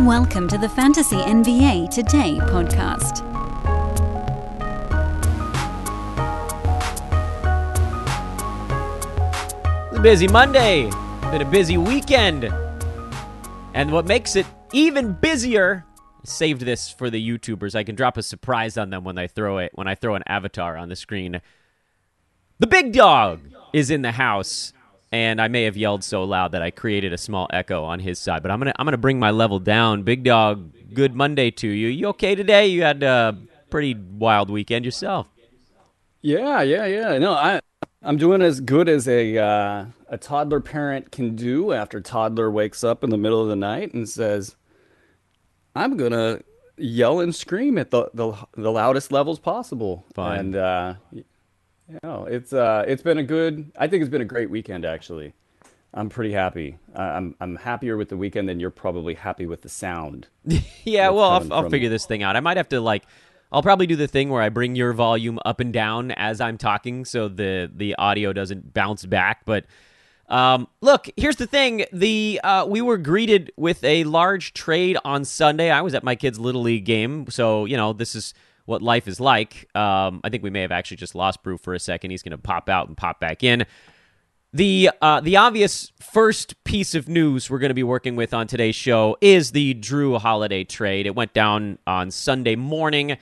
Welcome to the Fantasy NBA Today podcast. It's a busy Monday, been a busy weekend. And what makes it even busier, saved this for the YouTubers. I can drop a surprise on them when I throw it when I throw an avatar on the screen. The big dog is in the house and I may have yelled so loud that I created a small echo on his side. But I'm gonna I'm gonna bring my level down. Big dog, good Monday to you. You okay today? You had a pretty wild weekend yourself. Yeah, yeah, yeah. No, I I'm doing as good as a uh, a toddler parent can do after toddler wakes up in the middle of the night and says, "I'm gonna yell and scream at the the, the loudest levels possible." Fine. And uh, you know, it's uh, it's been a good. I think it's been a great weekend actually. I'm pretty happy. I'm I'm happier with the weekend than you're probably happy with the sound. yeah, well, I'll, I'll from figure this thing out. I might have to like. I'll probably do the thing where I bring your volume up and down as I'm talking, so the the audio doesn't bounce back. But um, look, here's the thing: the uh, we were greeted with a large trade on Sunday. I was at my kid's little league game, so you know this is what life is like. Um, I think we may have actually just lost Brew for a second. He's going to pop out and pop back in. The uh, the obvious first piece of news we're going to be working with on today's show is the Jrue Holiday trade. It went down on Sunday morning.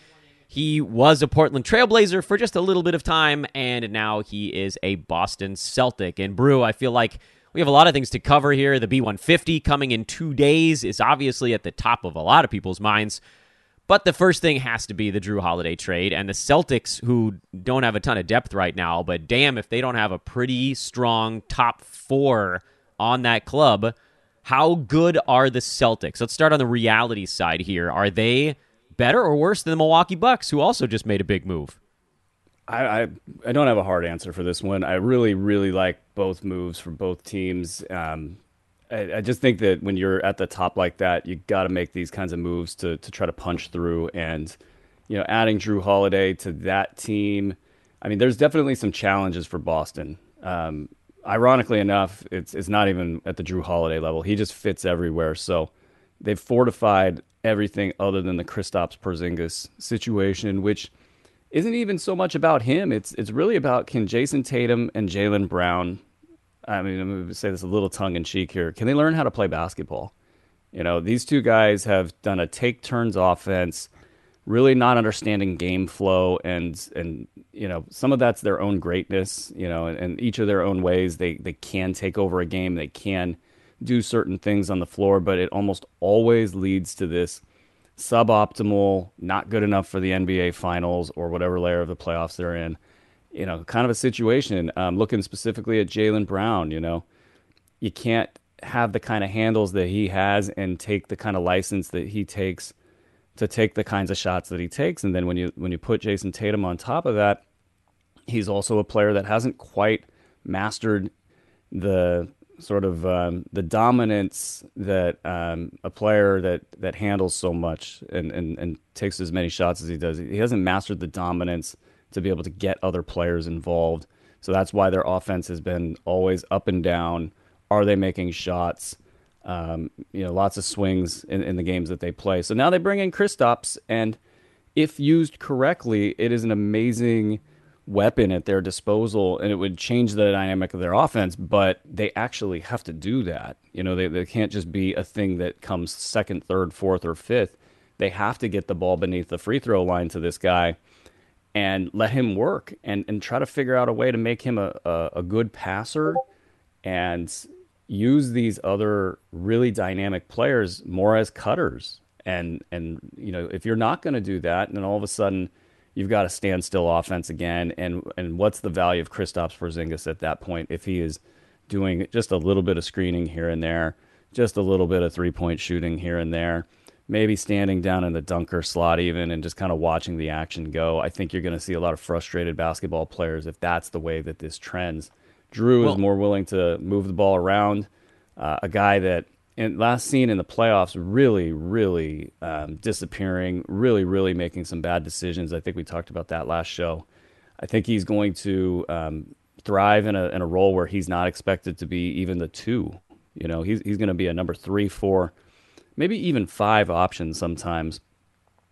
He was a Portland Trailblazer for just a little bit of time, and now he is a Boston Celtic. And Brew, I feel like we have a lot of things to cover here. The B150 coming in two days is obviously at the top of a lot of people's minds. But the first thing has to be the Jrue Holiday trade and the Celtics, who don't have a ton of depth right now. But damn, if they don't have a pretty strong top four on that club, how good are the Celtics? Let's start on the reality side here. Are they better or worse than the Milwaukee Bucks, who also just made a big move? I, I I don't have a hard answer for this one. I really really like both moves for both teams. Um, I, I just think that when you're at the top like that, you got to make these kinds of moves to to try to punch through. And you know, adding Jrue Holiday to that team, I mean, there's definitely some challenges for Boston. Um, ironically enough, it's it's not even at the Jrue Holiday level. He just fits everywhere. So they've fortified everything other than the Kristaps Porzingis situation, which isn't even so much about him. It's it's really about can Jayson Tatum and Jaylen Brown. I mean, I'm going to say this a little tongue in cheek here. Can they learn how to play basketball? You know, these two guys have done a take turns offense, really not understanding game flow, and and you know some of that's their own greatness. You know, and, and each of their own ways they they can take over a game. They can do certain things on the floor, but it almost always leads to this suboptimal, not good enough for the NBA finals or whatever layer of the playoffs they're in. You know, kind of a situation. Um, looking specifically at Jaylen Brown, you know, you can't have the kind of handles that he has and take the kind of license that he takes to take the kinds of shots that he takes. And then when you when you put Jayson Tatum on top of that, he's also a player that hasn't quite mastered the sort of um, the dominance that um, a player that that handles so much and, and and takes as many shots as he does. He hasn't mastered the dominance to be able to get other players involved. So that's why their offense has been always up and down. Are they making shots? Um, you know, lots of swings in, in the games that they play. So now they bring in Kristaps, and if used correctly, it is an amazing weapon at their disposal and it would change the dynamic of their offense, but they actually have to do that. You know, they, they can't just be a thing that comes second, third, fourth, or fifth. They have to get the ball beneath the free throw line to this guy and let him work and, and try to figure out a way to make him a, a, a good passer and use these other really dynamic players more as cutters. And and you know, if you're not going to do that, then all of a sudden you've got a standstill offense again. And and what's the value of Kristaps Porzingis at that point if he is doing just a little bit of screening here and there, just a little bit of three point shooting here and there, maybe standing down in the dunker slot even and just kind of watching the action go. I think you're going to see a lot of frustrated basketball players if that's the way that this trends. Drew Well- is more willing to move the ball around. Uh, a guy that in last seen in the playoffs really, really um, disappearing, really, really making some bad decisions. I think we talked about that last show. I think he's going to um, thrive in a in a role where he's not expected to be even the two. You know, he's he's going to be a number three, four maybe even five options sometimes.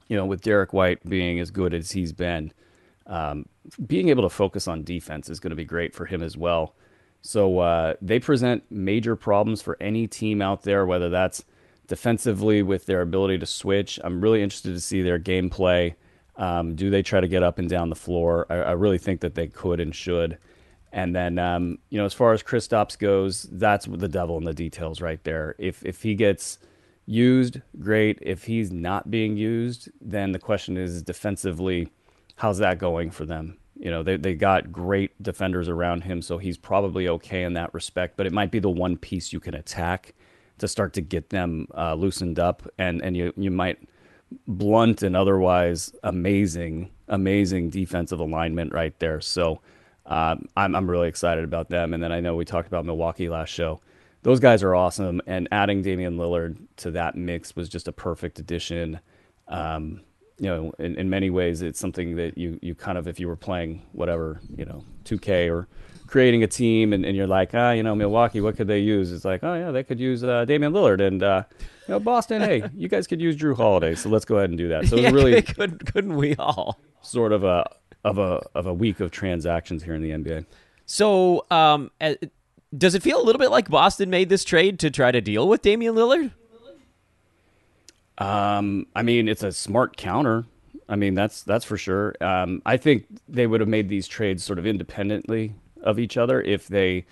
You know, with Derrick White being as good as he's been, um, being able to focus on defense is going to be great for him as well. So uh, they present major problems for any team out there, whether that's defensively with their ability to switch. I'm really interested to see their gameplay. Um, do they try to get up and down the floor? I, I really think that they could and should. And then, um, you know, as far as Kristaps goes, that's the devil in the details right there. If if he gets used, great. If he's not being used, then the question is defensively, how's that going for them? You know, they they got great defenders around him, so he's probably okay in that respect. But it might be the one piece you can attack to start to get them uh, loosened up, and and you you might blunt and otherwise amazing amazing defensive alignment right there. So um, I'm I'm really excited about them. And then I know we talked about Milwaukee last show. Those guys are awesome, and adding Damian Lillard to that mix was just a perfect addition. Um, you know, in, in many ways, it's something that you, you kind of, if you were playing whatever, you know, 2K or creating a team and, and you're like, ah, you know, Milwaukee, what could they use? It's like, oh, yeah, they could use uh, Damian Lillard. And, uh, you know, Boston, hey, you guys could use Jrue Holiday. So let's go ahead and do that. So yeah, really, could, couldn't we all? Sort of a, of a, of a week of transactions here in the NBA. So, um, does it feel a little bit like Boston made this trade to try to deal with Damian Lillard? Um, I mean, it's a smart counter. I mean, that's that's for sure. Um, I think they would have made these trades sort of independently of each other if they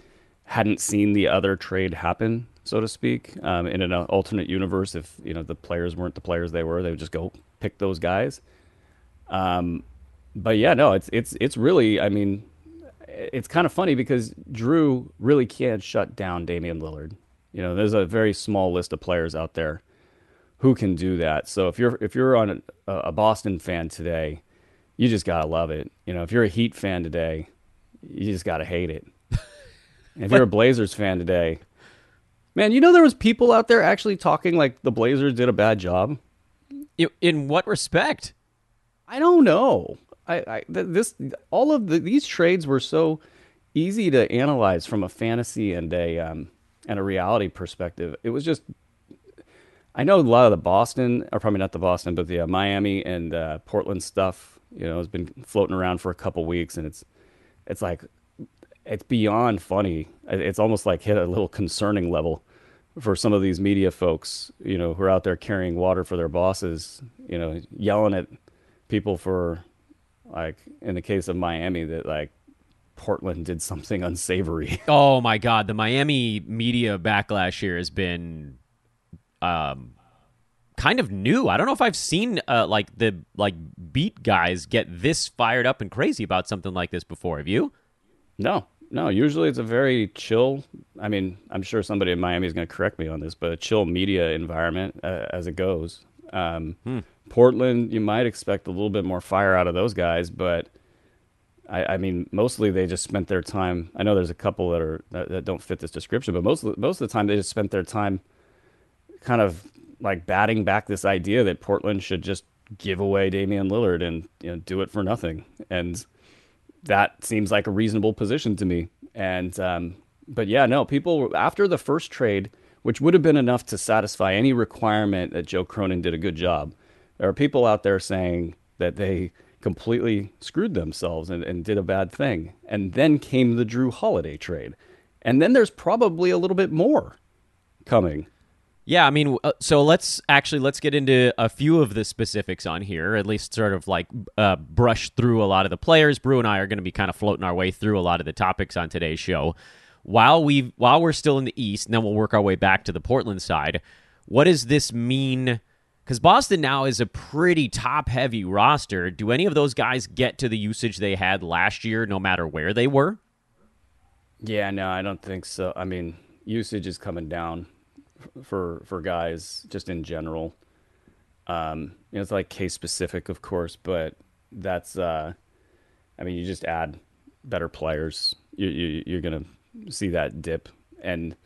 hadn't seen the other trade happen, so to speak. Um, in an alternate universe, if you know the players weren't the players they were, they would just go pick those guys. Um, but yeah, no, it's it's it's really. I mean, it's kind of funny because Jrue really can't shut down Damian Lillard. You know, there's a very small list of players out there who can do that. So if you're if you're on a, a Boston fan today, you just gotta love it. You know, if you're a Heat fan today, you just gotta hate it. if you're a Blazers fan today, man, you know there was people out there actually talking like the Blazers did a bad job. In what respect? I don't know. I, I this all of the, these trades were so easy to analyze from a fantasy and a um, and a reality perspective. It was just I know a lot of the Boston, or probably not the Boston, but the uh, Miami and uh, Portland stuff, you know, has been floating around for a couple weeks, and it's it's like it's beyond funny. It's almost like hit a little concerning level for some of these media folks, you know, who are out there carrying water for their bosses, you know, yelling at people for like in the case of Miami that like Portland did something unsavory. Oh my god, the Miami media backlash here has been um, kind of new. I don't know if I've seen uh, like the like beat guys get this fired up and crazy about something like this before. Have you? No, no. Usually it's a very chill. I mean, I'm sure somebody in Miami is going to correct me on this, but a chill media environment uh, as it goes. Um, hmm. Portland, you might expect a little bit more fire out of those guys, but I, I, mean, mostly they just spent their time. I know there's a couple that are that, that don't fit this description, but most most of the time they just spent their time kind of like batting back this idea that Portland should just give away Damian Lillard and you know, do it for nothing. And that seems like a reasonable position to me. And um, but yeah, no, people after the first trade, which would have been enough to satisfy any requirement that Joe Cronin did a good job. There are people out there saying that they completely screwed themselves and, and did a bad thing. And then came the Jrue Holiday trade. And then there's probably a little bit more coming. Yeah, I mean, uh, so let's actually let's get into a few of the specifics on here. At least sort of like uh, brush through a lot of the players. Brew and I are going to be kind of floating our way through a lot of the topics on today's show. While we while we're still in the East, and then we'll work our way back to the Portland side. What does this mean? Because Boston now is a pretty top heavy roster. Do any of those guys get to the usage they had last year, no matter where they were? Yeah, no, I don't think so. I mean, usage is coming down for for guys just in general. Um, you know, it's like case specific, of course, but that's uh, I mean, you just add better players, you, you you're gonna see that dip, and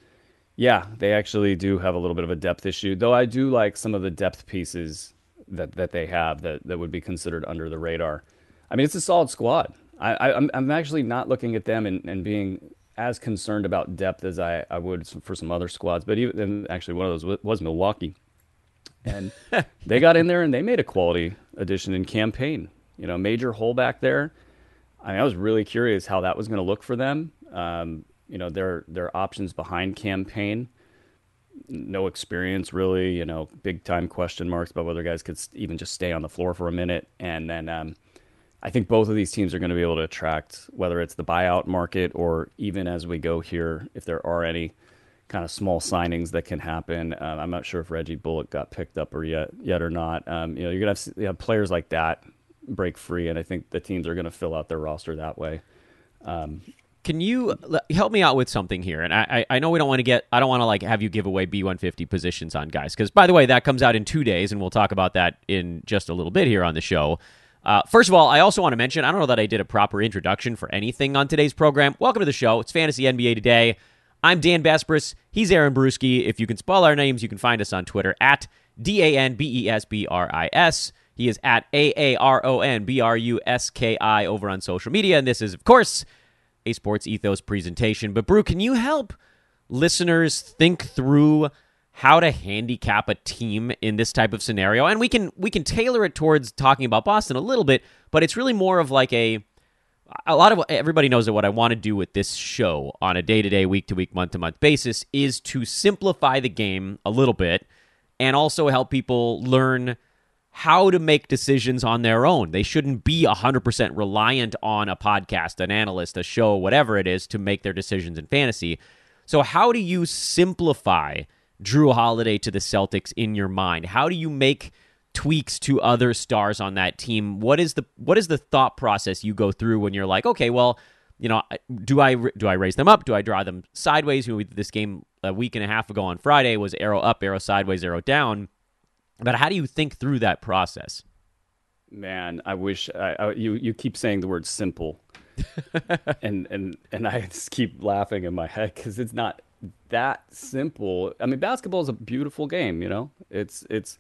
yeah, they actually do have a little bit of a depth issue. Though I do like some of the depth pieces that that they have that that would be considered under the radar. I mean, it's a solid squad. I, I I'm I'm actually not looking at them and, and being as concerned about depth as I, I would for some other squads. But even and actually, one of those was Milwaukee. And they got in there and they made a quality addition in campaign. You know, major hole back there. I, mean, I was really curious how that was going to look for them. Um, you know, their their options behind campaign no experience really. You know, big time question marks about whether guys could even just stay on the floor for a minute. And then um, I think both of these teams are going to be able to attract whether it's the buyout market or even as we go here, if there are any kind of small signings that can happen. Um, I'm not sure if Reggie Bullock got picked up or yet yet or not. Um, you know, you're gonna have, you have, players like that break free, and I think the teams are going to fill out their roster that way. Um, can you help me out with something here? And I, I know we don't want to get, I don't want to like have you give away B150 positions on guys, because by the way, that comes out in two days, and we'll talk about that in just a little bit here on the show. Uh, first of all, I also want to mention, I don't know that I did a proper introduction for anything on today's program. Welcome to the show. It's Fantasy NBA Today. I'm Dan Besbris. He's Aaron Bruski. If you can spell our names, you can find us on Twitter at D A N B E S B R I S. He is at A A R O N B R U S K I over on social media. And this is, of course, a Sports Ethos presentation. But, Brew, can you help listeners think through how to handicap a team in this type of scenario? And we can we can tailor it towards talking about Boston a little bit, but it's really more of like a a lot of everybody knows that what I want to do with this show on a day to day, week to week, month to month basis is to simplify the game a little bit and also help people learn how to make decisions on their own. They shouldn't be 100% reliant on a podcast, an analyst, a show, whatever it is to make their decisions in fantasy. So, how do you simplify Jrue Holiday to the Celtics in your mind? How do you make tweaks to other stars on that team. What is the what is the thought process you go through when you're like, okay, well, you know, do I do I raise them up? Do I draw them sideways? You know, this game a week and a half ago on Friday was arrow up, arrow sideways, arrow down. But how do you think through that process? Man, I wish I, I, you you keep saying the word simple, and and and I just keep laughing in my head because it's not that simple. I mean, basketball is a beautiful game. You know, it's it's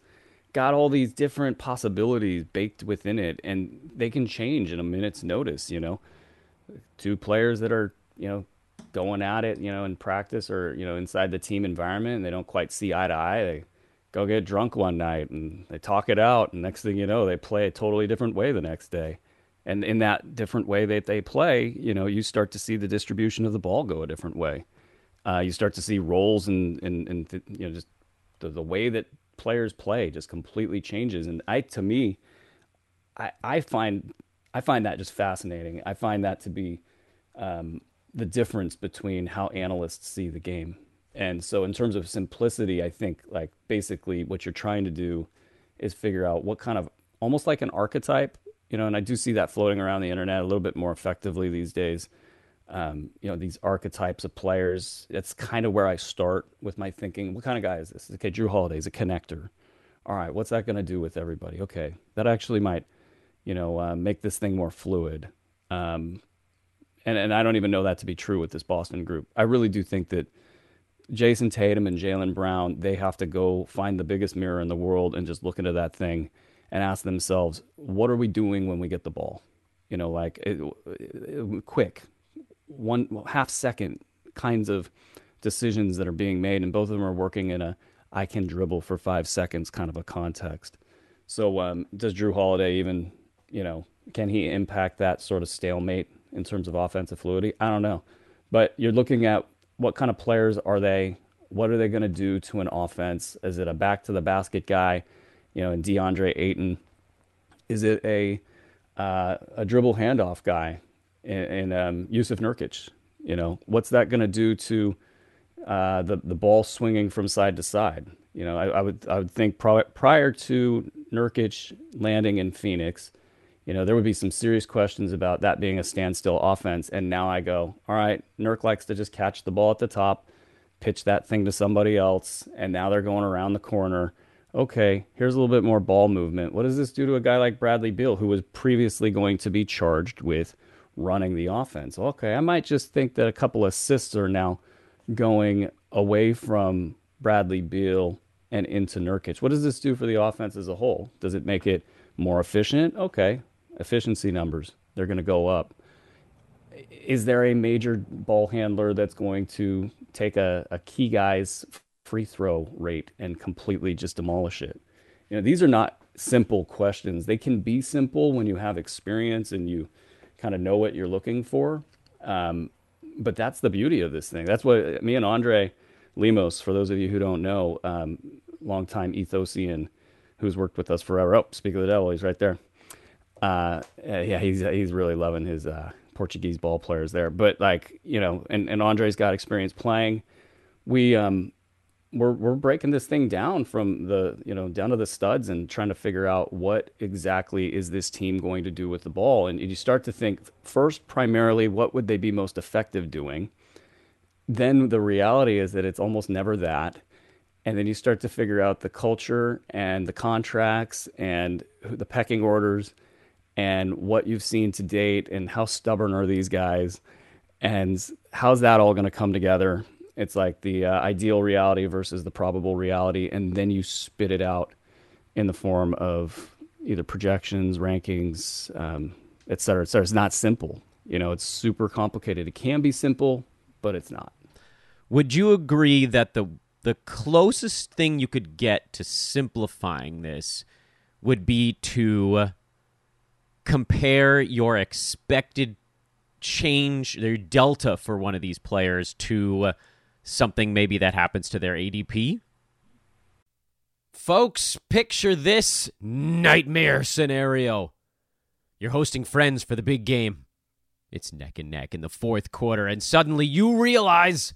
got all these different possibilities baked within it and they can change in a minute's notice you know two players that are you know going at it you know in practice or you know inside the team environment and they don't quite see eye to eye they go get drunk one night and they talk it out and next thing you know they play a totally different way the next day and in that different way that they play you know you start to see the distribution of the ball go a different way uh, you start to see roles and and, and you know just the, the way that players play just completely changes. And I, to me, I, I find I find that just fascinating. I find that to be um, the difference between how analysts see the game. And so, in terms of simplicity, I think like basically what you're trying to do is figure out what kind of almost like an archetype, you know. And I do see that floating around the internet a little bit more effectively these days um, you know, these archetypes of players. That's kind of where I start with my thinking. What kind of guy is this? Okay, Jrue Holiday is a connector. All right, what's that going to do with everybody? Okay, that actually might, you know, uh, make this thing more fluid. Um, and and I don't even know that to be true with this Boston group. I really do think that Jayson Tatum and Jaylen Brown they have to go find the biggest mirror in the world and just look into that thing and ask themselves, what are we doing when we get the ball? You know, like it, it, quick, one half second kinds of decisions that are being made, and both of them are working in a I can dribble for five seconds kind of a context. So um, does Jrue Holiday even, you know, can he impact that sort of stalemate in terms of offensive fluidity? I don't know, but you're looking at what kind of players are they? What are they going to do to an offense? Is it a back to the basket guy, you know, and DeAndre Ayton? Is it a uh, a dribble handoff guy? and, um, Jusuf Nurkic. You know, what's that going to do to uh, the the ball swinging from side to side? You know, I, I would I would think prior to Nurkic landing in Phoenix, you know, there would be some serious questions about that being a standstill offense. And now I go, all right, Nurk likes to just catch the ball at the top, pitch that thing to somebody else, and now they're going around the corner. Okay, here's a little bit more ball movement. What does this do to a guy like Bradley Beal, who was previously going to be charged with running the offense. Okay, I might just think that a couple of assists are now going away from Bradley Beal and into Nurkic. What does this do for the offense as a whole? Does it make it more efficient? Okay, efficiency numbers, they're going to go up. Is there a major ball handler that's going to take a, a key guy's free throw rate and completely just demolish it? You know, these are not simple questions. They can be simple when you have experience and you kind of know what you're looking for. Um, but that's the beauty of this thing. That's what me and Andre Lemos, for those of you who don't know, um, longtime Ethosian who's worked with us forever. Oh, speak of the devil, he's right there. Uh, yeah, he's he's really loving his uh, Portuguese ball players there. But like you know, and, and Andre's got experience playing. We um, we're we're breaking this thing down from the you know down to the studs and trying to figure out what exactly is this team going to do with the ball and you start to think first primarily what would they be most effective doing then the reality is that it's almost never that and then you start to figure out the culture and the contracts and the pecking orders and what you've seen to date and how stubborn are these guys and how's that all going to come together it's like the uh, ideal reality versus the probable reality, and then you spit it out in the form of either projections, rankings, um, et cetera, et cetera. It's not simple. You know, it's super complicated. It can be simple, but it's not. Would you agree that the the closest thing you could get to simplifying this would be to compare your expected change, their delta for one of these players to something maybe that happens to their ADP. Folks, picture this nightmare scenario. You're hosting friends for the big game. It's neck and neck in the fourth quarter, and suddenly you realize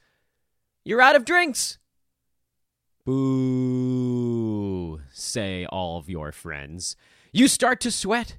you're out of drinks. Boo, say all of your friends. You start to sweat.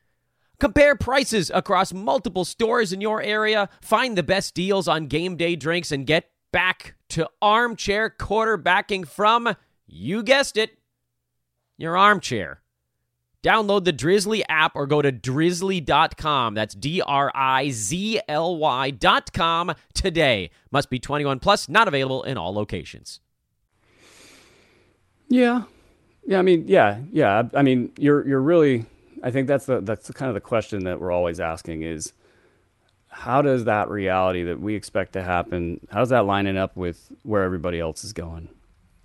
Compare prices across multiple stores in your area, find the best deals on game day drinks, and get back to armchair quarterbacking from, you guessed it, your armchair. Download the Drizly app or go to drizly.com. That's D R I Z L Y.com today. Must be 21 plus, not available in all locations. Yeah. Yeah, I mean, yeah, yeah. I mean, you're you're really I think that's the that's kind of the question that we're always asking is how does that reality that we expect to happen how does that lining up with where everybody else is going?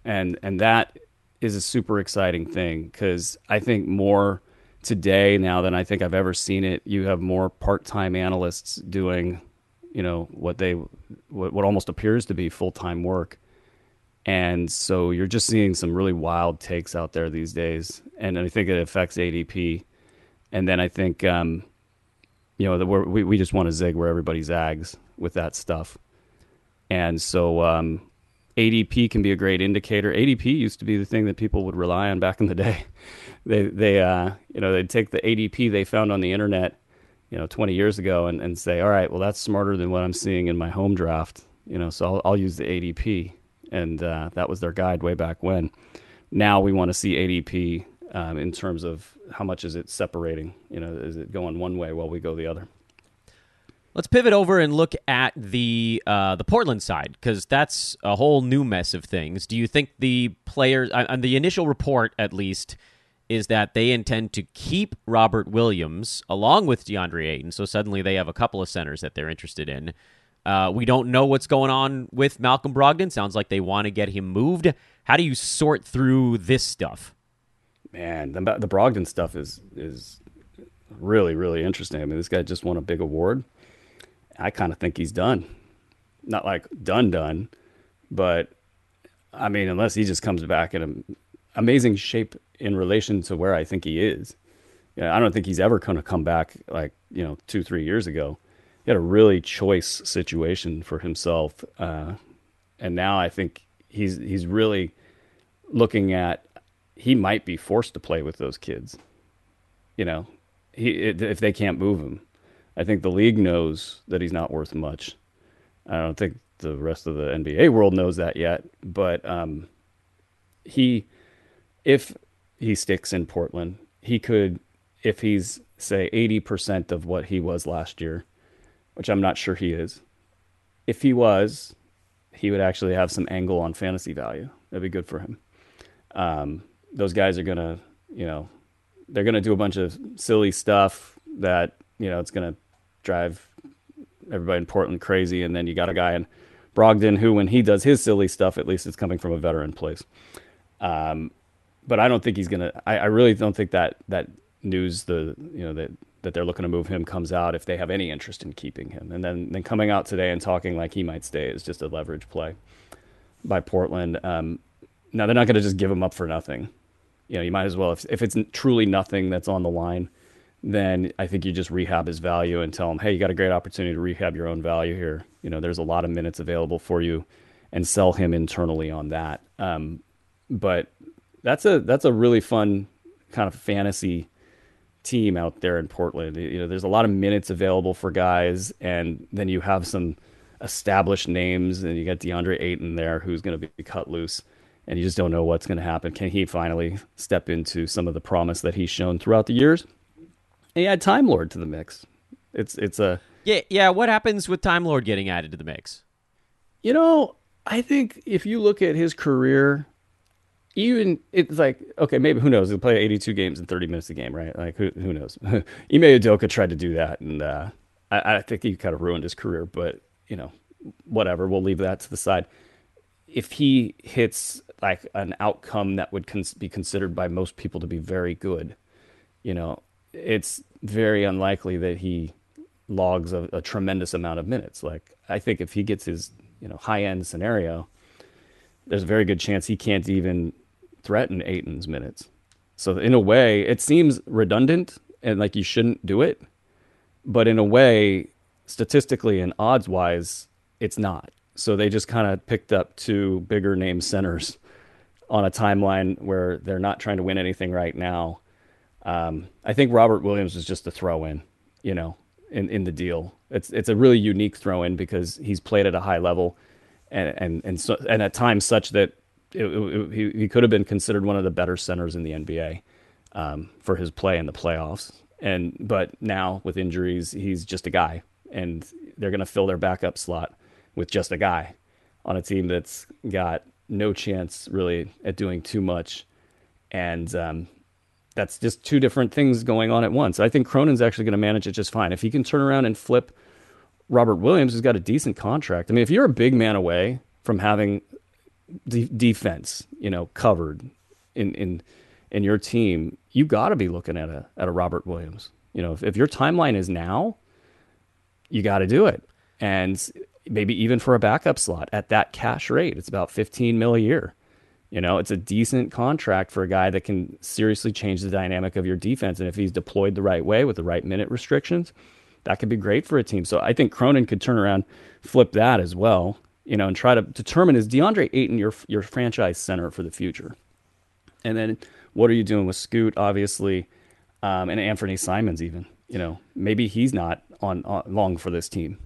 And and that is a super exciting thing because i think more today now than i think i've ever seen it you have more part-time analysts doing you know what they what, what almost appears to be full-time work. And so you're just seeing some really wild takes out there these days. And i think it affects adp and then I think um, you know the, we we just want to zig where everybody zags with that stuff, and so um, ADP can be a great indicator. ADP used to be the thing that people would rely on back in the day. they they uh, you know they'd take the ADP they found on the internet, you know, 20 years ago and, and say, all right, well that's smarter than what I'm seeing in my home draft. You know, so I'll, I'll use the ADP, and uh, that was their guide way back when. Now we want to see ADP um, in terms of how much is it separating? You know, is it going one way while we go the other? Let's pivot over and look at the uh, the Portland side because that's a whole new mess of things. Do you think the players, uh, on the initial report at least, is that they intend to keep Robert Williams along with DeAndre Ayton? So suddenly they have a couple of centers that they're interested in. Uh, we don't know what's going on with Malcolm Brogdon. Sounds like they want to get him moved. How do you sort through this stuff? Man, the, the Brogdon stuff is is really really interesting. I mean, this guy just won a big award. I kind of think he's done. Not like done done, but I mean, unless he just comes back in an amazing shape in relation to where I think he is. Yeah, I don't think he's ever going to come back like you know two three years ago. He had a really choice situation for himself, uh, and now I think he's he's really looking at he might be forced to play with those kids. You know, he if they can't move him. I think the league knows that he's not worth much. I don't think the rest of the NBA world knows that yet, but um, he, if he sticks in Portland, he could if he's say 80% of what he was last year, which I'm not sure he is. If he was, he would actually have some angle on fantasy value. That'd be good for him. Um, those guys are gonna, you know, they're gonna do a bunch of silly stuff that you know it's gonna drive everybody in Portland crazy, and then you got a guy in Brogdon who, when he does his silly stuff, at least it's coming from a veteran place. Um, but I don't think he's gonna. I, I really don't think that that news the you know that that they're looking to move him comes out if they have any interest in keeping him. And then then coming out today and talking like he might stay is just a leverage play by Portland. Um, now they're not going to just give him up for nothing. You know, you might as well if if it's truly nothing that's on the line, then I think you just rehab his value and tell him, hey, you got a great opportunity to rehab your own value here. You know, there's a lot of minutes available for you, and sell him internally on that. Um, but that's a that's a really fun kind of fantasy team out there in Portland. You know, there's a lot of minutes available for guys, and then you have some established names, and you got DeAndre Ayton there who's going to be cut loose, and you just don't know what's going to happen. Can he finally step into some of the promise that he's shown throughout the years? And you add Time Lord to the mix. It's it's a yeah yeah. What happens with Time Lord getting added to the mix? You know, I think if you look at his career even it's like okay, maybe who knows? He'll play 82 games in 30 minutes a game, right? Like who who knows? Ime Udoka tried to do that, and uh, I, I think he kind of ruined his career. But you know, whatever. We'll leave that to the side. If he hits like an outcome that would cons- be considered by most people to be very good, you know, it's very unlikely that he logs a, a tremendous amount of minutes. Like I think if he gets his you know high end scenario, there's a very good chance he can't even threaten Ayton's minutes. So in a way, it seems redundant and like you shouldn't do it, but in a way, statistically and odds wise, it's not. So they just kind of picked up two bigger name centers on a timeline where they're not trying to win anything right now. Um, I think Robert Williams is just a throw in, you know, in, in the deal. It's it's a really unique throw in because he's played at a high level, and and and so and at times such that it, it, he, he could have been considered one of the better centers in the NBA um, for his play in the playoffs. And but now with injuries, he's just a guy, and they're going to fill their backup slot with just a guy on a team that's got no chance really at doing too much. And um, that's just two different things going on at once. I think Cronin's actually going to manage it just fine. If he can turn around and flip Robert Williams, who's got a decent contract. I mean, if you're a big man away from having de- defense, you know, covered in in in your team, you got to be looking at a at a Robert Williams. You know, if, if your timeline is now, you got to do it, and maybe even for a backup slot at that cash rate, it's about 15 mil a year. You know, it's a decent contract for a guy that can seriously change the dynamic of your defense, and if he's deployed the right way with the right minute restrictions, that could be great for a team. So I think Cronin could turn around, flip that as well, you know, and try to determine is DeAndre Ayton your your franchise center for the future? And then what are you doing with Scoot, obviously, um, and Anthony Simons even? You know, maybe he's not on, on long for this team.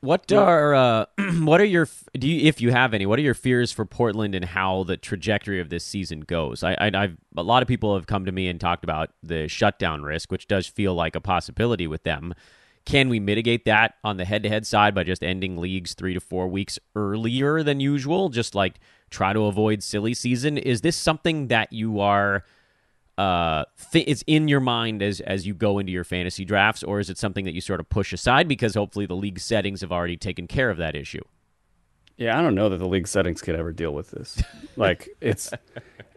What are uh, what are your do you if you have any? What are your fears for Portland and how the trajectory of this season goes? I, I I've a lot of people have come to me and talked about the shutdown risk, which does feel like a possibility with them. Can we mitigate that on the head to head side by just ending leagues three to four weeks earlier than usual? Just like try to avoid silly season. Is this something that you are uh th- is in your mind as as you go into your fantasy drafts, or is it something that you sort of push aside because hopefully the league settings have already taken care of that issue? Yeah, I don't know that the league settings could ever deal with this. like it's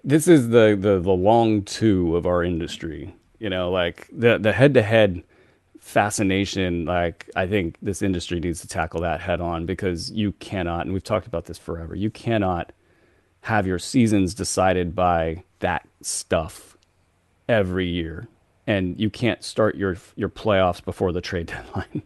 this is the the the long two of our industry. You know, like the the head to head fascination like i think this industry needs to tackle that head on because you cannot and we've talked about this forever you cannot have your seasons decided by that stuff every year and you can't start your your playoffs before the trade deadline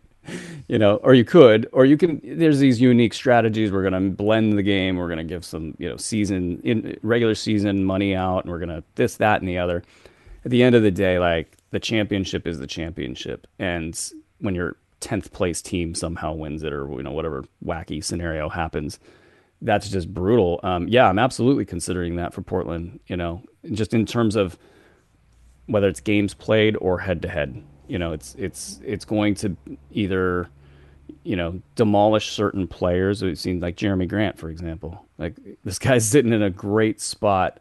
you know or you could or you can there's these unique strategies we're going to blend the game we're going to give some you know season in regular season money out and we're going to this that and the other at the end of the day like the championship is the championship, and when your tenth place team somehow wins it, or you know whatever wacky scenario happens, that's just brutal. Um, yeah, I'm absolutely considering that for Portland. You know, just in terms of whether it's games played or head to head. You know, it's it's it's going to either you know demolish certain players. We've seen like Jerami Grant, for example. Like this guy's sitting in a great spot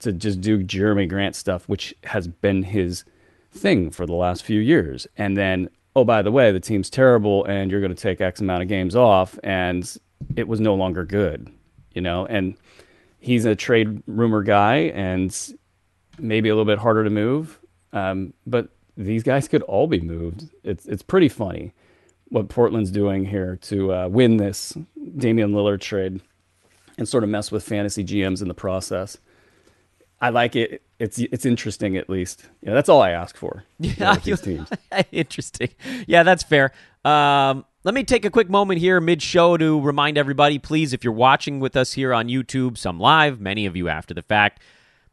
to just do Jerami Grant stuff, which has been his thing for the last few years. And then, oh, by the way, the team's terrible and you're going to take X amount of games off. And it was no longer good, you know? And he's a trade rumor guy and maybe a little bit harder to move. Um, but these guys could all be moved. It's, it's pretty funny what Portland's doing here to uh, win this Damian Lillard trade and sort of mess with fantasy GMs in the process. I like it. It's it's interesting at least. Yeah, that's all I ask for. Yeah, you know, teams. interesting. Yeah, that's fair. Um, let me take a quick moment here mid show to remind everybody, please, if you're watching with us here on YouTube, some live, many of you after the fact,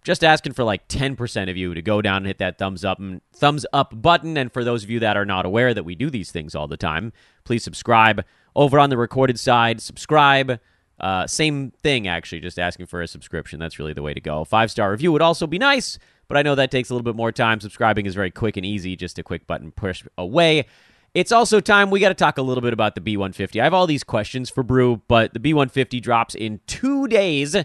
just asking for like 10% of you to go down and hit that thumbs up and thumbs up button. And for those of you that are not aware that we do these things all the time, please subscribe. Over on the recorded side, subscribe uh, same thing, actually, just asking for a subscription. That's really the way to go. Five star review would also be nice, but I know that takes a little bit more time. Subscribing is very quick and easy, just a quick button push away. It's also time we got to talk a little bit about the B150. I have all these questions for Brew, but the B150 drops in two days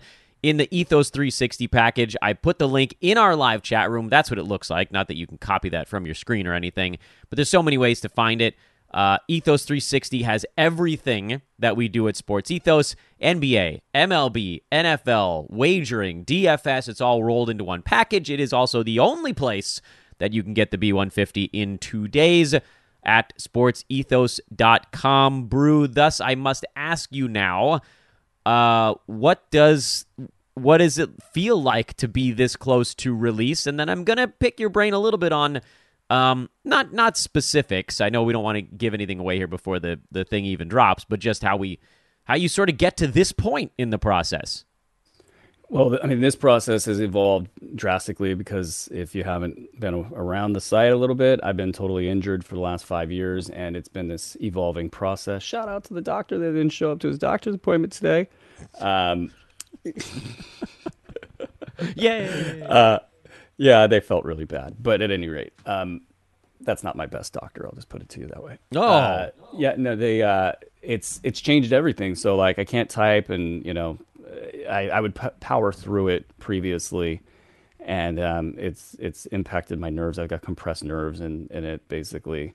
in the Ethos 360 package. I put the link in our live chat room. That's what it looks like. Not that you can copy that from your screen or anything, but there's so many ways to find it. Uh, Ethos 360 has everything that we do at Sports Ethos NBA, MLB, NFL, wagering, DFS. It's all rolled into one package. It is also the only place that you can get the B150 in two days at sportsethos.com. Brew, thus, I must ask you now uh, what does. What does it feel like to be this close to release? And then I'm to pick your brain a little bit on um, not not specifics. I know we don't want to give anything away here before the the thing even drops, but just how we how you sort of get to this point in the process. Well, I mean, this process has evolved drastically because if you haven't been around the site a little bit, I've been totally injured for the last five years, and it's been this evolving process. Shout out to the doctor that didn't show up to his doctor's appointment today. Um, yeah. Uh, yeah, they felt really bad. But at any rate, um, that's not my best doctor. I'll just put it to you that way. Oh, uh, yeah, no, they. Uh, it's it's changed everything. So like, I can't type, and you know, I, I would p- power through it previously, and um, it's it's impacted my nerves. I've got compressed nerves, and and it basically,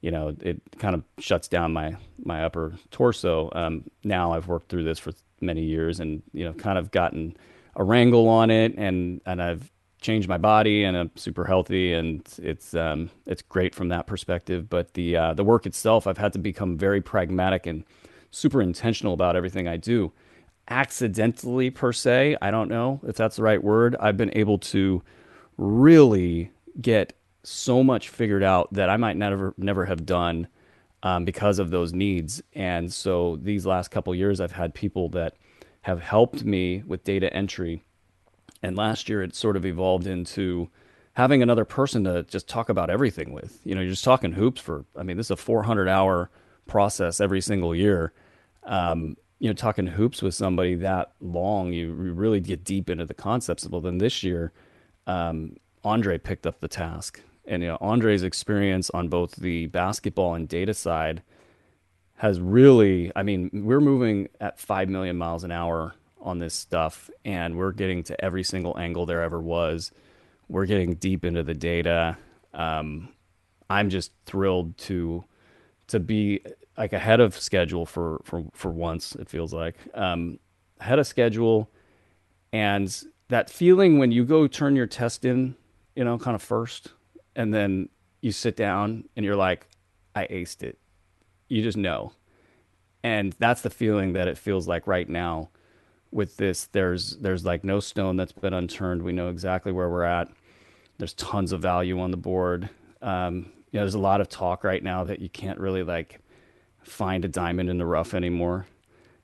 you know, it kind of shuts down my my upper torso. Um, now I've worked through this for many years, and you know, kind of gotten a wrangle on it, and and I've changed my body and I'm super healthy and it's um, it's great from that perspective. But the uh, the work itself, I've had to become very pragmatic and super intentional about everything I do. Accidentally per se, I don't know if that's the right word. I've been able to really get so much figured out that I might never never have done um, because of those needs. And so these last couple years, I've had people that have helped me with data entry and last year it sort of evolved into having another person to just talk about everything with. You know, you're just talking hoops for, I mean, this is a 400 hour process every single year. Um, you know, talking hoops with somebody that long, you, really get deep into the concepts. Well, then this year, um, Andre picked up the task. And, you know, Andre's experience on both the basketball and data side has really, I mean, we're moving at 5 million miles an hour on this stuff, and we're getting to every single angle there ever was. We're getting deep into the data. Um, I'm just thrilled to to be like ahead of schedule for for for once. It feels like um, ahead of schedule, and that feeling when you go turn your test in, you know, kind of first, and then you sit down and you're like, I aced it. You just know, and that's the feeling that it feels like right now with this. There's there's like no stone that's been unturned. We know exactly where we're at. There's tons of value on the board. Um, you know there's a lot of talk right now that you can't really like find a diamond in the rough anymore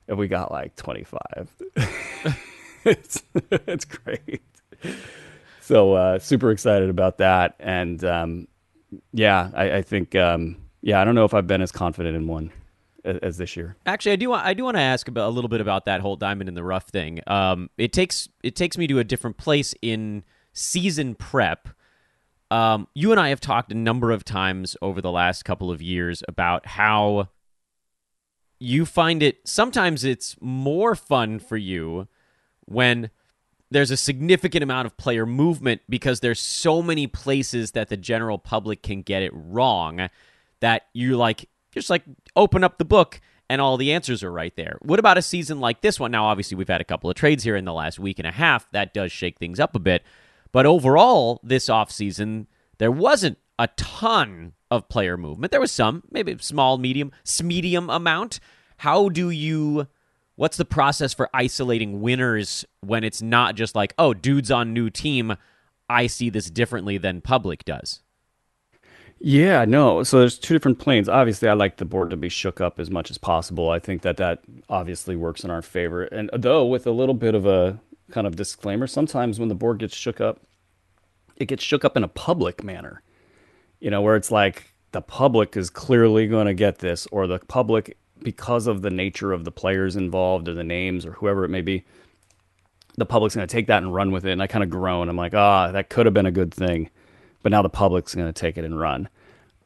and we got like 25 it's it's great so uh, super excited about that and um, yeah I, I think um, yeah i don't know if i've been as confident in one as this year. Actually, I do want I do want to ask about a little bit about that whole diamond in the rough thing. Um, it takes it takes me to a different place in season prep. Um, you and I have talked a number of times over the last couple of years about how you find it sometimes it's more fun for you when there's a significant amount of player movement because there's so many places that the general public can get it wrong that you like just like open up the book and all the answers are right there. What about a season like this one? Now obviously we've had a couple of trades here in the last week and a half that does shake things up a bit. But overall this offseason there wasn't a ton of player movement. There was some, maybe small, medium, medium amount. How do you what's the process for isolating winners when it's not just like, oh, dudes on new team, I see this differently than public does? Yeah, no. So there's two different planes. Obviously, I like the board to be shook up as much as possible. I think that that obviously works in our favor. And though with a little bit of a kind of disclaimer, sometimes when the board gets shook up, it gets shook up in a public manner. You know, where it's like the public is clearly going to get this or the public because of the nature of the players involved or the names or whoever it may be, the public's going to take that and run with it. And I kind of groan. I'm like, ah, that could have been a good thing, but now the public's going to take it and run.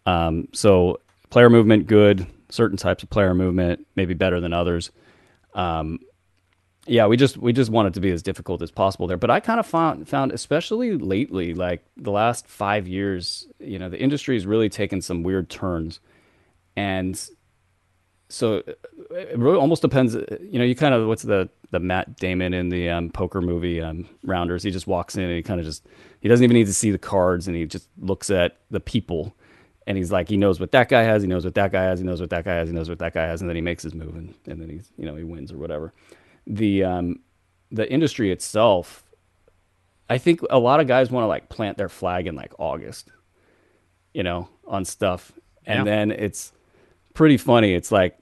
Um, so player movement, good. Certain types of player movement, maybe better than others. Um, yeah, we just we just want it to be as difficult as possible there. But I kind of found found, especially lately, like the last five years, you know, the industry has really taken some weird turns, and so it really almost depends. You know, you kind of what's the the Matt Damon in the um, poker movie um, Rounders? He just walks in and he kind of just he doesn't even need to see the cards and he just looks at the people and he's like he knows what that guy has, he knows what that guy has, he knows what that guy has, he knows what that guy has, and then he makes his move and, and then he's you know he wins or whatever. The um, the industry itself, I think a lot of guys want to like plant their flag in like August, you know, on stuff, and yeah. then it's pretty funny. It's like,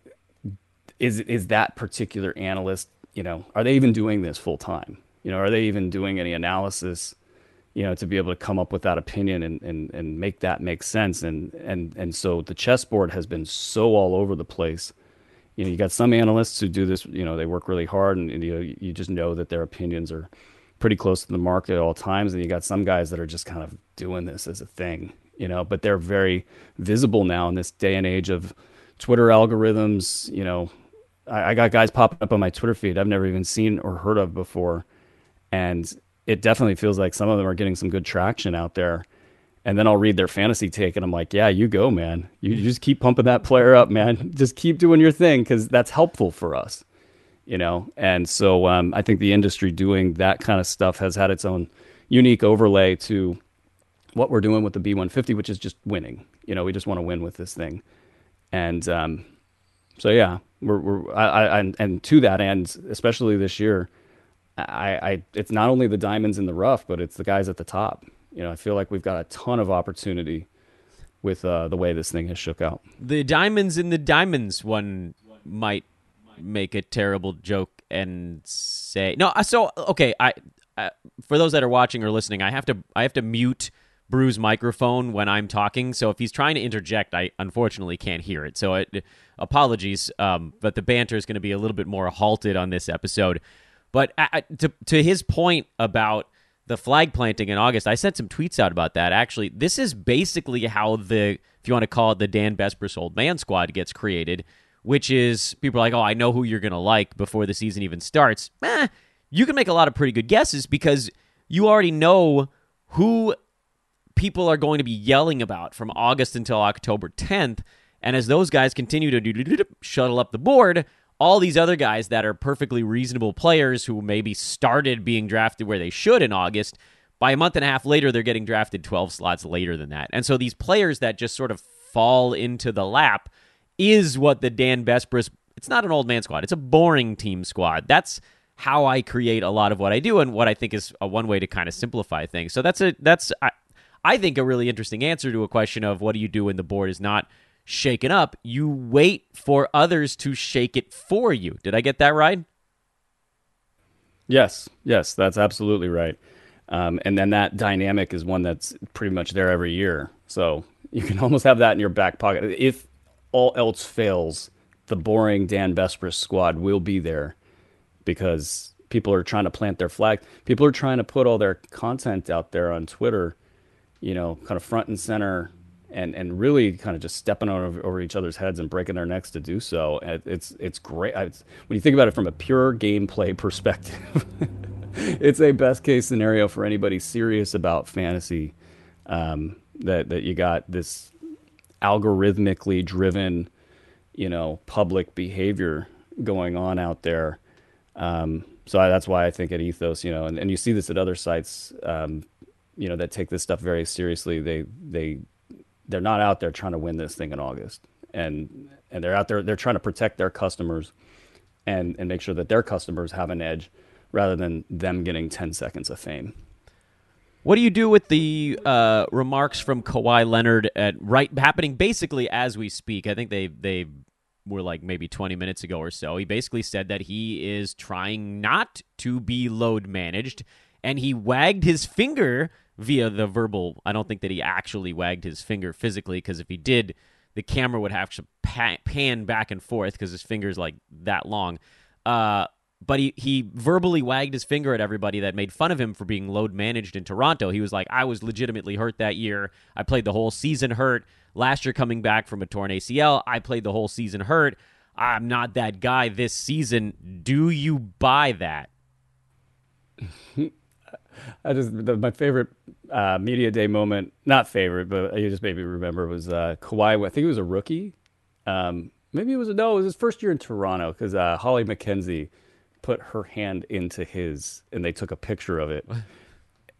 is is that particular analyst, you know, are they even doing this full time? You know, are they even doing any analysis, you know, to be able to come up with that opinion and, and, and make that make sense? And, and, and so the chessboard has been so all over the place. You know, you got some analysts who do this, you know, they work really hard and, and you you just know that their opinions are pretty close to the market at all times. And you got some guys that are just kind of doing this as a thing, you know, but they're very visible now in this day and age of, Twitter algorithms. You know, I, I got guys popping up on my Twitter feed I've never even seen or heard of before, and it definitely feels like some of them are getting some good traction out there. And then I'll read their fantasy take, and I'm like, yeah, you go, man. You just keep pumping that player up, man. Just keep doing your thing because that's helpful for us, you know. And so um, I think the industry doing that kind of stuff has had its own unique overlay to what we're doing with the B150, which is just winning. You know, we just want to win with this thing and um, so yeah, we're, we're I, I, and to that end, especially this year, I, I it's not only the diamonds in the rough, but it's the guys at the top. You know, I feel like we've got a ton of opportunity with uh, the way this thing has shook out. The diamonds in the diamonds one might make a terrible joke and say no. Uh, so okay, I uh, for those that are watching or listening, I have to I have to mute Brew's microphone when I'm talking. So if he's trying to interject, I unfortunately can't hear it. So it, apologies, um, but the banter is going to be a little bit more halted on this episode. But uh, to to his point about the flag planting in August, I sent some tweets out about that. Actually, this is basically how the if you want to call it the Dan Besbris Old Man Squad gets created, which is people are like, oh, I know who you're going to like before the season even starts. Eh, you can make a lot of pretty good guesses because you already know who people are going to be yelling about from August until October 10th. And as those guys continue to shuttle up the board, all these other guys that are perfectly reasonable players who maybe started being drafted where they should in August, by a month and a half later, they're getting drafted 12 slots later than that. And so these players that just sort of fall into the lap is what the Dan Besbris, it's not an old man squad, it's a boring team squad. That's how I create a lot of what I do and what I think is a one way to kind of simplify things. So that's a that's I, I think, a really interesting answer to a question of what do you do when the board is not shaken up? You wait for others to shake it for you. Did I get that right? Yes, yes, that's absolutely right. Um, and then that dynamic is one that's pretty much there every year. So you can almost have that in your back pocket. If all else fails, the boring Dan Besbris squad will be there because people are trying to plant their flag. People are trying to put all their content out there on Twitter you know, kind of front and center and and really kind of just stepping over, over each other's heads and breaking their necks to do so. It's it's great. It's, when you think about it from a pure gameplay perspective, it's a best case scenario for anybody serious about fantasy. Um, that that you got this algorithmically driven, you know, public behavior going on out there. Um, so I, that's why I think at Ethos, you know, and, and you see this at other sites, um, you know, that take this stuff very seriously. They they they're not out there trying to win this thing in August, and and they're out there they're trying to protect their customers, and and make sure that their customers have an edge, rather than them getting ten seconds of fame. What do you do with the uh, remarks from Kawhi Leonard at right happening basically as we speak? I think they they were like maybe 20 minutes ago or so. He basically said that he is trying not to be load managed and he wagged his finger via the verbal. I don't think that he actually wagged his finger physically because if he did, the camera would have to pan back and forth because his finger's like that long. Uh, but he, he verbally wagged his finger at everybody that made fun of him for being load managed in Toronto. He was like, I was legitimately hurt that year. I played the whole season hurt. Last year, coming back from a torn ACL, I played the whole season hurt. I'm not that guy this season. Do you buy that? I just the, my favorite uh, media day moment, not favorite, but you just maybe remember was uh, Kawhi. I think he was a rookie. Um, maybe it was a, no, it was his first year in Toronto because uh, Holly MacKenzie put her hand into his, and they took a picture of it.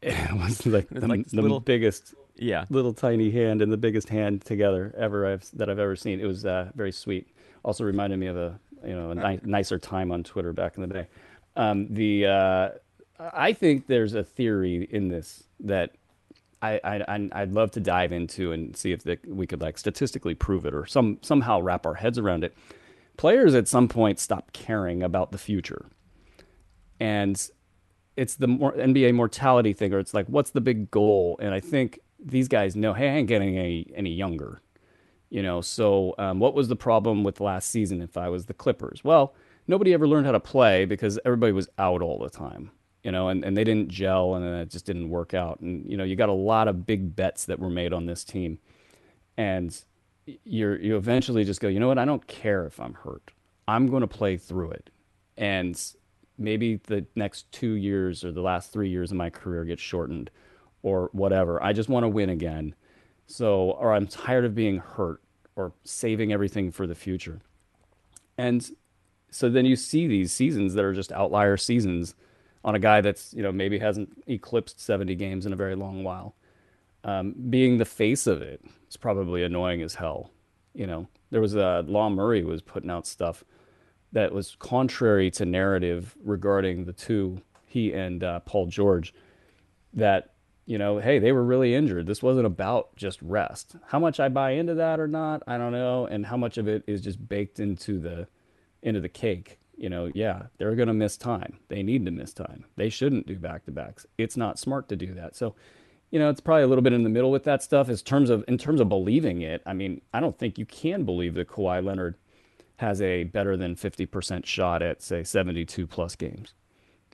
It was like the, like the little, biggest, yeah, little tiny hand and the biggest hand together ever I've, that I've ever seen. It was uh, very sweet. Also reminded me of a you know a ni- nicer time on Twitter back in the day. Um, the uh, I think there's a theory in this that I, I I'd love to dive into and see if the, we could like statistically prove it or some somehow wrap our heads around it. Players at some point stop caring about the future, and it's the more NBA mortality thing, or it's like, what's the big goal? And I think these guys know, hey, I ain't getting any any younger, you know. So um, what was the problem with last season? If I was the Clippers, well, nobody ever learned how to play because everybody was out all the time you know, and, and they didn't gel and it just didn't work out. And, you know, you got a lot of big bets that were made on this team. And you're, you eventually just go, you know what? I don't care if I'm hurt. I'm going to play through it. And maybe the next two years or the last three years of my career get shortened or whatever. I just want to win again. So, or I'm tired of being hurt or saving everything for the future. And so then you see these seasons that are just outlier seasons on a guy that's you know maybe hasn't eclipsed 70 games in a very long while. Um, being the face of it is probably annoying as hell. You know, there was a Law Murray was putting out stuff that was contrary to narrative regarding the two, he and uh, Paul George, that you know, hey, they were really injured. This wasn't about just rest. How much I buy into that or not, I don't know, and how much of it is just baked into the into the cake you know, yeah, they're going to miss time. They need to miss time. They shouldn't do back to backs. It's not smart to do that. So, you know, it's probably a little bit in the middle with that stuff. As terms of in terms of believing it, I mean, I don't think you can believe that Kawhi Leonard has a better than 50% shot at say 72 plus games.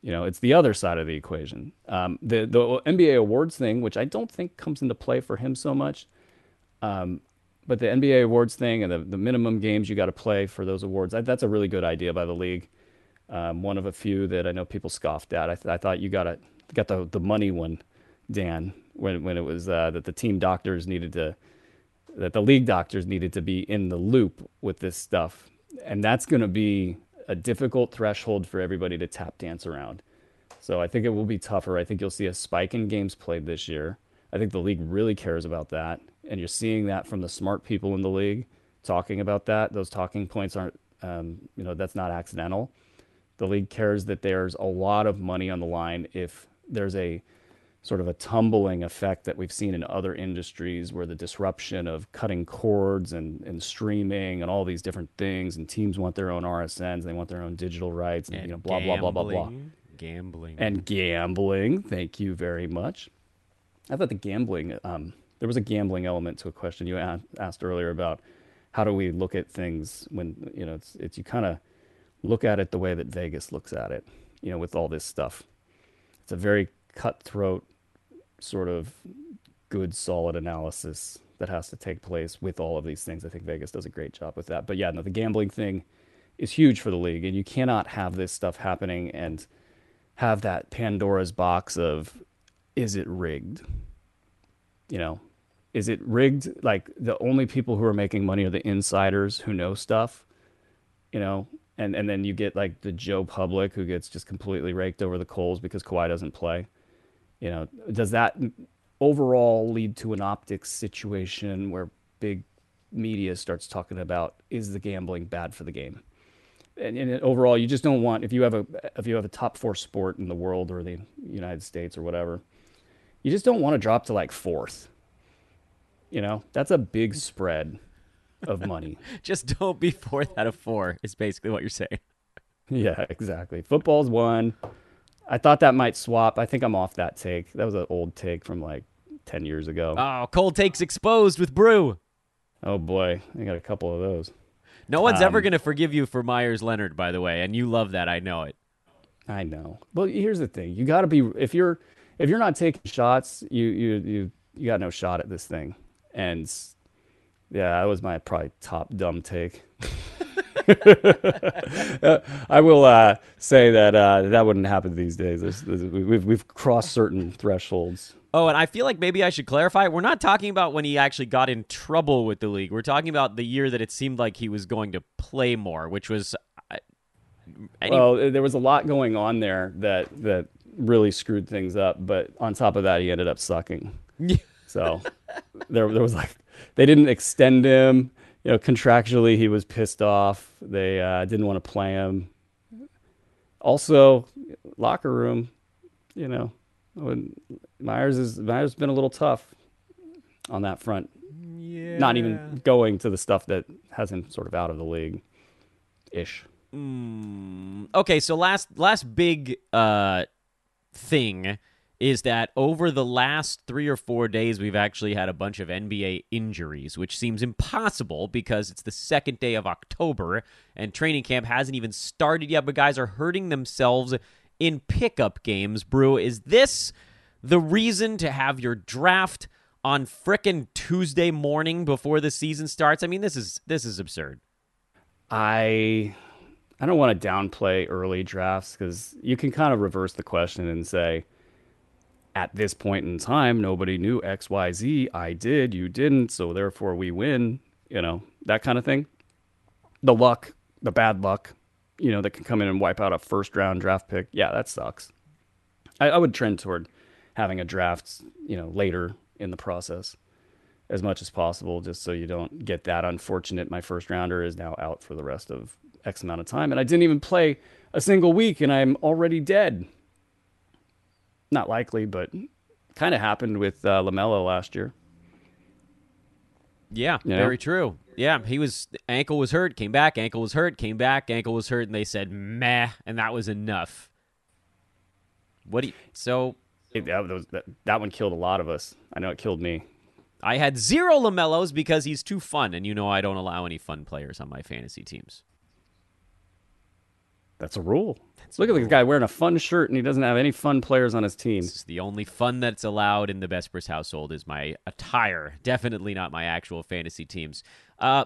You know, it's the other side of the equation. Um, the the NBA awards thing, which I don't think comes into play for him so much. Um, but the NBA awards thing and the, the minimum games you got to play for those awards, I, that's a really good idea by the league. Um, one of a few that I know people scoffed at. I, th- I thought you got a, got the the money one, Dan, when when it was uh, that the team doctors needed to, that the league doctors needed to be in the loop with this stuff, and that's going to be a difficult threshold for everybody to tap dance around. So I think it will be tougher. I think you'll see a spike in games played this year. I think the league really cares about that and you're seeing that from the smart people in the league talking about that. Those talking points aren't, um, you know, that's not accidental. The league cares that there's a lot of money on the line if there's a sort of a tumbling effect that we've seen in other industries where the disruption of cutting cords and, and streaming and all these different things and teams want their own RSNs, they want their own digital rights and, and you know blah blah blah blah blah. Gambling. And gambling. Thank you very much. I thought the gambling um, there was a gambling element to a question you asked earlier about how do we look at things when you know it's it's you kind of look at it the way that Vegas looks at it, you know, with all this stuff. It's a very cutthroat sort of good, solid analysis that has to take place with all of these things. I think Vegas does a great job with that. But yeah, no, the gambling thing is huge for the league, and you cannot have this stuff happening and have that Pandora's box of is it rigged? You know, is it rigged? Like the only people who are making money are the insiders who know stuff, you know, and and then you get like the Joe public who gets just completely raked over the coals because Kawhi doesn't play. You know, does that overall lead to an optics situation where big media starts talking about is the gambling bad for the game? And, and overall, you just don't want if you have a if you have a top four sport in the world or the United States or whatever, you just don't want to drop to like fourth. You know, that's a big spread of money. Just don't be fourth out of four. Is basically what you're saying. Yeah, exactly. Football's one. I thought that might swap. I think I'm off that take. That was an old take from like 10 years ago. Oh, cold takes exposed with Brew. Oh boy, I got a couple of those. No one's um, ever going to forgive you for Meyers Leonard, by the way, and you love that. I know it. I know. But here's the thing: you got to be if you're if you're not taking shots, you you you you got no shot at this thing. And yeah, that was my probably top dumb take. I will uh, say that uh, that wouldn't happen these days. There's, there's, we've we've crossed certain thresholds. Oh, and I feel like maybe I should clarify. We're not talking about when he actually got in trouble with the league. We're talking about the year that it seemed like he was going to play more, which was. Uh, any... Well, there was a lot going on there that that really screwed things up. But on top of that, he ended up sucking. so there there was like they didn't extend him you know, contractually he was pissed off. They uh, didn't want to play him. Also, locker room, you know, when Meyers is Meyers has been a little tough on that front. Yeah. Not even going to the stuff that has him sort of out of the league, ish. Mm. Okay, so last last big uh, thing is that over the last three or four days, we've actually had a bunch of NBA injuries, which seems impossible because it's the second day of October and training camp hasn't even started yet, but guys are hurting themselves in pickup games. Brew, is this the reason to have your draft on frickin' Tuesday morning before the season starts? I mean, this is this is absurd. I I don't want to downplay early drafts because you can kind of reverse the question and say, at this point in time, nobody knew XYZ. I did, you didn't, so therefore we win, you know, that kind of thing. The luck, the bad luck, you know, that can come in and wipe out a first round draft pick. Yeah, that sucks. I, I would trend toward having a draft, you know, later in the process as much as possible, just so you don't get that unfortunate. My first rounder is now out for the rest of X amount of time. And I didn't even play a single week and I'm already dead not likely, but kind of happened with uh, LaMelo last year. Yeah, you know? very true. Yeah, he was ankle was hurt, came back, ankle was hurt, came back, ankle was hurt, and they said meh, and that was enough. What do you, so? It, that, was, that, that one killed a lot of us. I know it killed me. I had zero LaMelos because he's too fun, and you know I don't allow any fun players on my fantasy teams. That's a rule. That's Look a at rule. this guy wearing a fun shirt and he doesn't have any fun players on his team. the only fun that's allowed in the Besbris household is my attire. Definitely not my actual fantasy teams. Uh,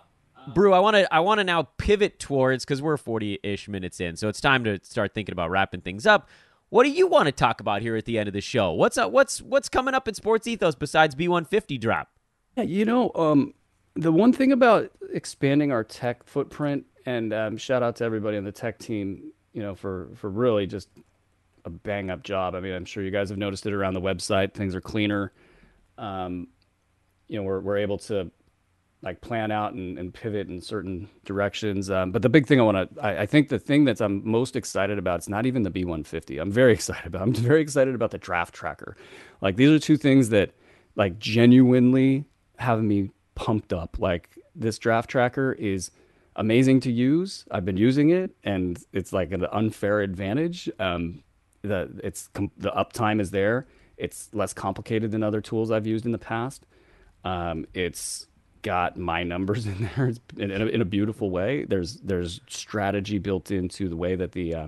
Brew, I want to I want to now pivot towards because we're forty ish minutes in, so it's time to start thinking about wrapping things up. What do you want to talk about here at the end of the show? What's up? What's what's coming up in Sports Ethos besides B one fifty drop? Yeah, you know, um, the one thing about expanding our tech footprint and um, shout out to everybody on the tech team, you know, for for really just a bang up job. I mean, I'm sure you guys have noticed it around the website. Things are cleaner. Um, you know, we're we're able to like plan out and, and pivot in certain directions. Um, but the big thing I want to, I, I, think the thing that I'm most excited about, it's not even the B150. I'm very excited about. I'm very excited about the draft tracker. Like these are two things that like genuinely have me pumped up. Like this draft tracker is amazing to use. I've been using it, and it's like an unfair advantage. Um, the it's the uptime is there. It's less complicated than other tools I've used in the past. Um, it's got my numbers in there in, in, a, in, a, beautiful way. There's there's strategy built into the way that the uh,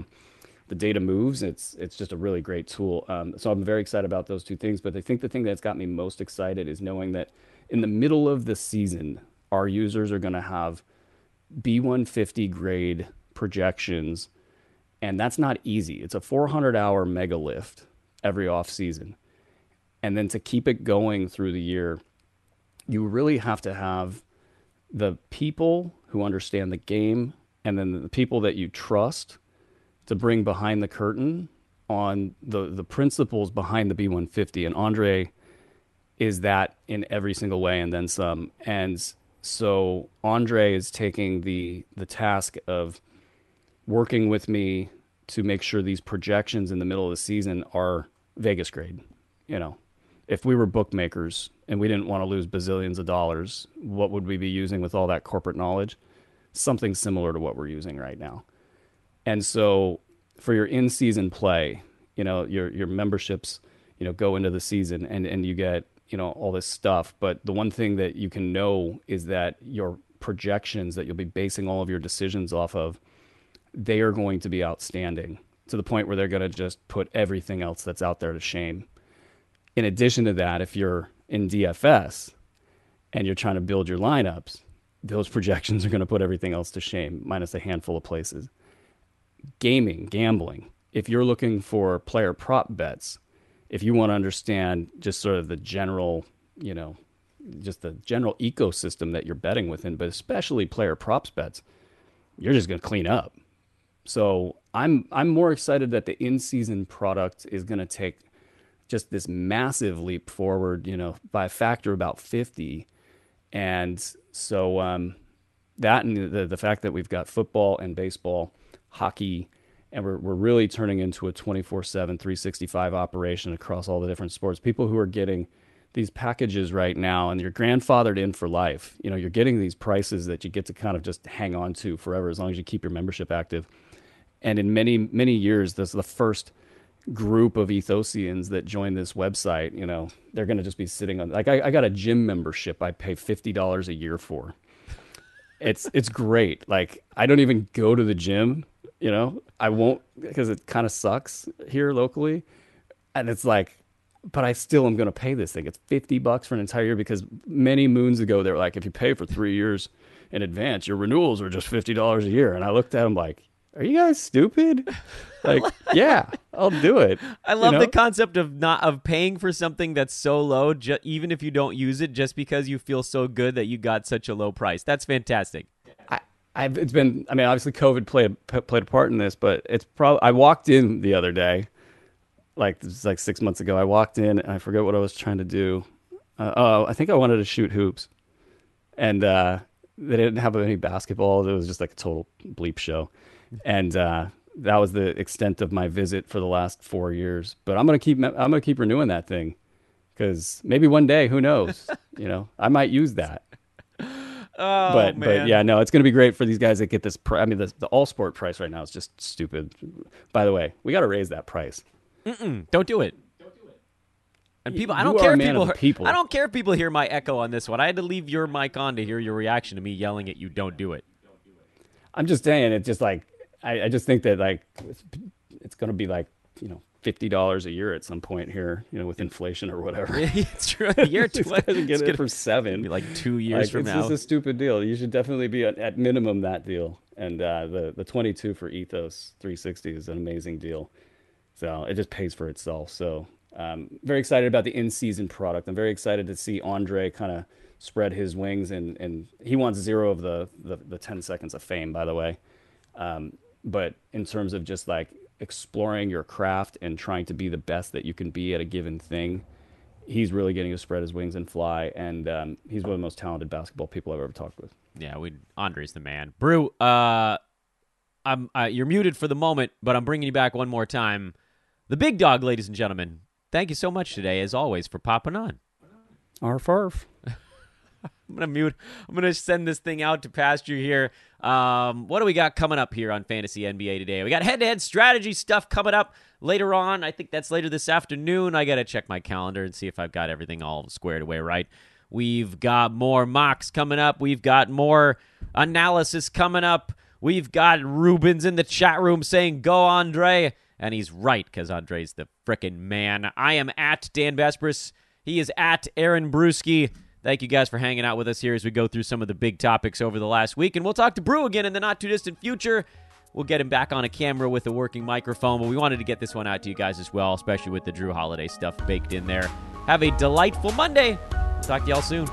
the data moves. It's it's just a really great tool. Um, so I'm very excited about those two things. But I think the thing that's got me most excited is knowing that in the middle of the season, our users are going to have B150 grade projections, and that's not easy. It's a 400 hour mega lift every off season, and then to keep it going through the year, you really have to have the people who understand the game, and then the people that you trust to bring behind the curtain on the the principles behind the B150. And Andre is that in every single way, and then some. And so Andre is taking the the task of working with me to make sure these projections in the middle of the season are Vegas grade. You know, if we were bookmakers and we didn't want to lose bazillions of dollars, what would we be using with all that corporate knowledge? Something similar to what we're using right now. And so for your in-season play, you know, your your memberships, you know, go into the season and and you get, you know, all this stuff, but the one thing that you can know is that your projections that you'll be basing all of your decisions off of, they are going to be outstanding to the point where they're going to just put everything else that's out there to shame. In addition to that, if you're in DFS and you're trying to build your lineups, those projections are going to put everything else to shame, minus a handful of places gaming, gambling, if you're looking for player prop bets, if you want to understand just sort of the general, you know, just the general ecosystem that you're betting within, but especially player props bets, you're just going to clean up. So I'm I'm more excited that the in-season product is going to take just this massive leap forward, you know, by a factor about 50. And so um, that and the, the fact that we've got football and baseball – hockey, and we're, we're really turning into a 24 7, 365 operation across all the different sports. People who are getting these packages right now and you're grandfathered in for life. You know, you're getting these prices that you get to kind of just hang on to forever as long as you keep your membership active. And in many, many years, this is the first group of ethosians that join this website. You know, they're going to just be sitting on, like, I, I got a gym membership I pay $50 a year for. It's, it's great. Like, I don't even go to the gym you know, I won't because it kind of sucks here locally. And it's like, but I still am going to pay this thing. It's 50 bucks for an entire year because many moons ago, they were like, if you pay for three years in advance, your renewals are just $50 a year. And I looked at them like, are you guys stupid? Like, yeah, I'll do it. I love you know? the concept of not of paying for something that's so low, ju- even if you don't use it, just because you feel so good that you got such a low price. That's fantastic. I've, it's been. I mean, obviously, COVID played played a part in this, but it's probably. I walked in the other day, like this like six months ago. I walked in and I forget what I was trying to do. Uh, oh, I think I wanted to shoot hoops, and uh, they didn't have any basketball. It was just like a total bleep show, and uh, that was the extent of my visit for the last four years. But I'm gonna keep. I'm gonna keep renewing that thing because maybe one day, who knows? you know, I might use that. Oh, but man. but yeah, no, it's going to be great for these guys that get this. Pr- I mean, the, the all sport price right now is just stupid. By the way, we got to raise that price. Mm-mm, don't do it. And people, I don't care if people, of people. I don't care if people hear my echo on this one. I had to leave your mic on to hear your reaction to me yelling at you. Don't do it. I'm just saying, it's just like I, I just think that like it's, it's going to be like you know fifty dollars a year at some point here, you know, with inflation or whatever. it's true. A year two, gonna it's get gonna it for seven. be like two years Like, from it's now. just a stupid deal. You should definitely be at, at minimum that deal. And uh, the the 22 for Ethos 360 is an amazing deal. So it just pays for itself. So um, very excited about the in-season product. I'm very excited to see Andre kind of spread his wings and and he wants zero of the the, the 10 seconds of fame, by the way. Um, but in terms of just like exploring your craft and trying to be the best that you can be at a given thing, he's really getting to spread his wings and fly. And um, he's one of the most talented basketball people I've ever talked with. Yeah, we Andre's the man. Brew, uh, I'm uh, you're muted for the moment, but I'm bringing you back one more time. The big dog, ladies and gentlemen. Thank you so much today, as always, for popping on. Arf arf. I'm gonna mute. I'm gonna send this thing out to pasture here. Um, what do we got coming up here on Fantasy NBA today? We got head-to-head strategy stuff coming up later on. I think that's later this afternoon. I gotta check my calendar and see if I've got everything all squared away right. We've got more mocks coming up. We've got more analysis coming up. We've got Rubens in the chat room saying, Go, Andre. And he's right, because Andre's the frickin' man. I am at Dan Besbris. He is at Aaron Bruski. Thank you guys for hanging out with us here as we go through some of the big topics over the last week. And we'll talk to Brew again in the not too distant future. We'll get him back on a camera with a working microphone, but we wanted to get this one out to you guys as well, especially with the Jrue Holiday stuff baked in there. Have a delightful Monday. Talk to y'all soon.